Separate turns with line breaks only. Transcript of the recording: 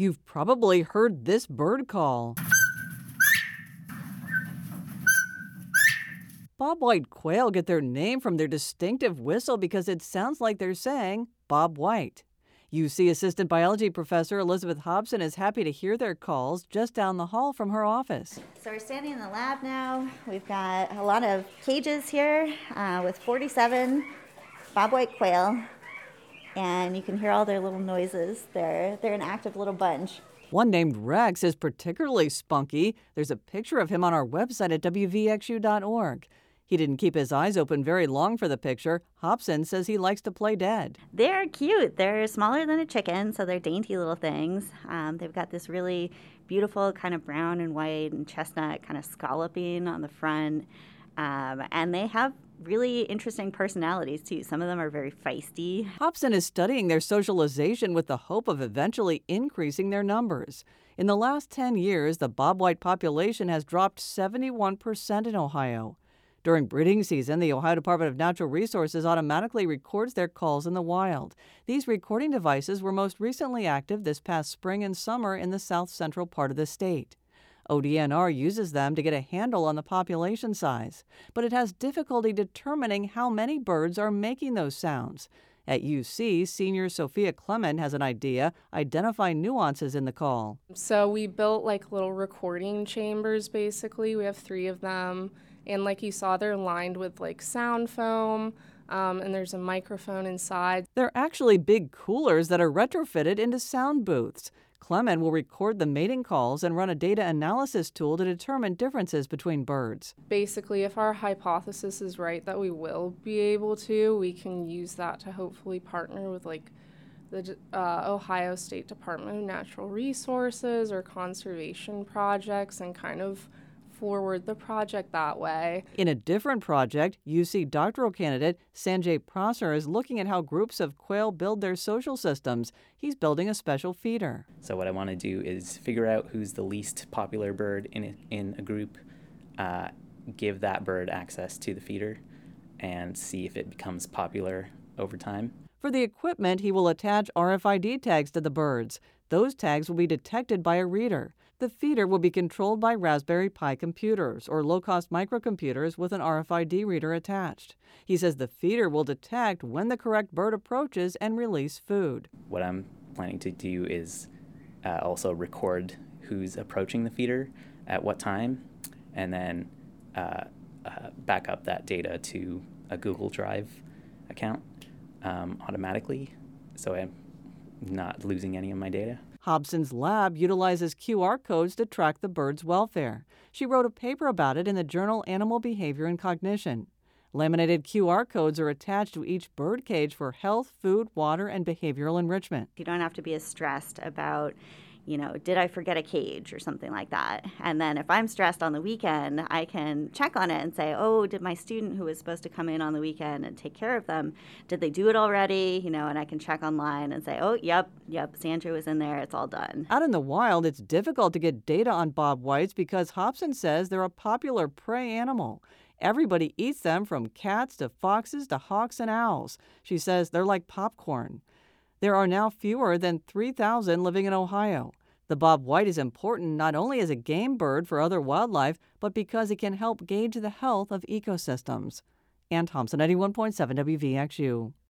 You've probably heard this bird call. Bobwhite quail get their name from their distinctive whistle because it sounds like they're saying Bob White. UC Assistant Biology Professor Elizabeth Hobson is happy to hear their calls just down the hall from her office.
So we're standing in the lab now. We've got a lot of cages here uh, with 47 bobwhite quail, and you can hear all their little noises. They're, they're an active little bunch.
One named Rex is particularly spunky. There's a picture of him on our website at wvxu.org. He didn't keep his eyes open very long for the picture. Hobson says he likes to play dead.
They're cute. They're smaller than a chicken, so they're dainty little things. Um, they've got this really beautiful kind of brown and white and chestnut kind of scalloping on the front. Um, and they have really interesting personalities too. Some of them are very feisty.
Hobson is studying their socialization with the hope of eventually increasing their numbers. In the last 10 years, the bobwhite population has dropped 71% in Ohio. During breeding season, the Ohio Department of Natural Resources automatically records their calls in the wild. These recording devices were most recently active this past spring and summer in the south central part of the state. ODNR uses them to get a handle on the population size, but it has difficulty determining how many birds are making those sounds. At UC, senior Sophia Clement has an idea identify nuances in the call.
So we built like little recording chambers basically. We have three of them and like you saw, they're lined with like sound foam. Um, and there's a microphone inside.
They're actually big coolers that are retrofitted into sound booths. Clement will record the mating calls and run a data analysis tool to determine differences between birds.
Basically, if our hypothesis is right that we will be able to, we can use that to hopefully partner with like the uh, Ohio State Department of Natural Resources or conservation projects and kind of forward the project that way.
In a different project, UC doctoral candidate Sanjay Prasher is looking at how groups of quail build their social systems. He's building a special feeder.
So, what I want to do is figure out who's the least popular bird in a, in a group, uh, give that bird access to the feeder, and see if it becomes popular over time.
For the equipment, he will attach RFID tags to the birds. Those tags will be detected by a reader. The feeder will be controlled by Raspberry Pi computers or low cost microcomputers with an RFID reader attached. He says the feeder will detect when the correct bird approaches and release food.
What I'm planning to do is uh, also record who's approaching the feeder at what time and then uh, uh, back up that data to a Google Drive account um, automatically so I'm not losing any of my data.
Hobson's lab utilizes QR codes to track the bird's welfare. She wrote a paper about it in the journal Animal Behavior and Cognition. Laminated QR codes are attached to each bird cage for health, food, water, and behavioral enrichment.
You don't have to be as stressed about you know, did I forget a cage or something like that? And then if I'm stressed on the weekend, I can check on it and say, oh, did my student who was supposed to come in on the weekend and take care of them, did they do it already? You know, and I can check online and say, oh, yep, yep, Sandra was in there, it's all done.
Out in the wild, it's difficult to get data on bob whites because Hobson says they're a popular prey animal. Everybody eats them from cats to foxes to hawks and owls. She says they're like popcorn. There are now fewer than 3,000 living in Ohio. The bobwhite is important not only as a game bird for other wildlife, but because it can help gauge the health of ecosystems. Ann Thompson, 91.7 WVXU.